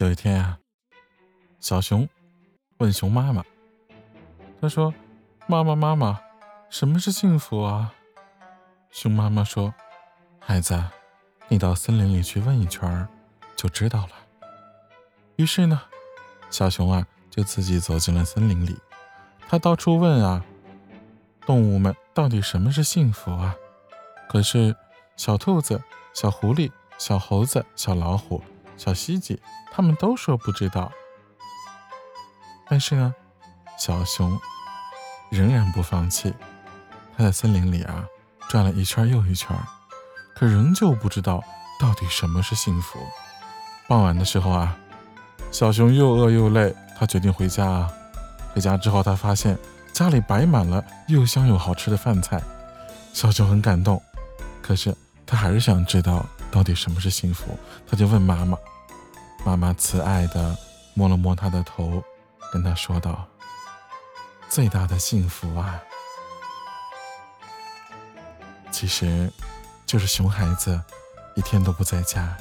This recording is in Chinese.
有一天呀，小熊问熊妈妈：“他说，妈妈妈妈，什么是幸福啊？”熊妈妈说：“孩子，你到森林里去问一圈就知道了。”于是呢，小熊啊就自己走进了森林里，他到处问啊，动物们到底什么是幸福啊？可是小兔子、小狐狸、小猴子、小老虎、小蜥蜴，他们都说不知道。但是呢，小熊仍然不放弃，他在森林里啊转了一圈又一圈，可仍旧不知道到底什么是幸福。傍晚的时候啊。小熊又饿又累，他决定回家啊。回家之后，他发现家里摆满了又香又好吃的饭菜，小熊很感动。可是他还是想知道到底什么是幸福，他就问妈妈。妈妈慈爱的摸了摸他的头，跟他说道：“最大的幸福啊，其实就是熊孩子一天都不在家。”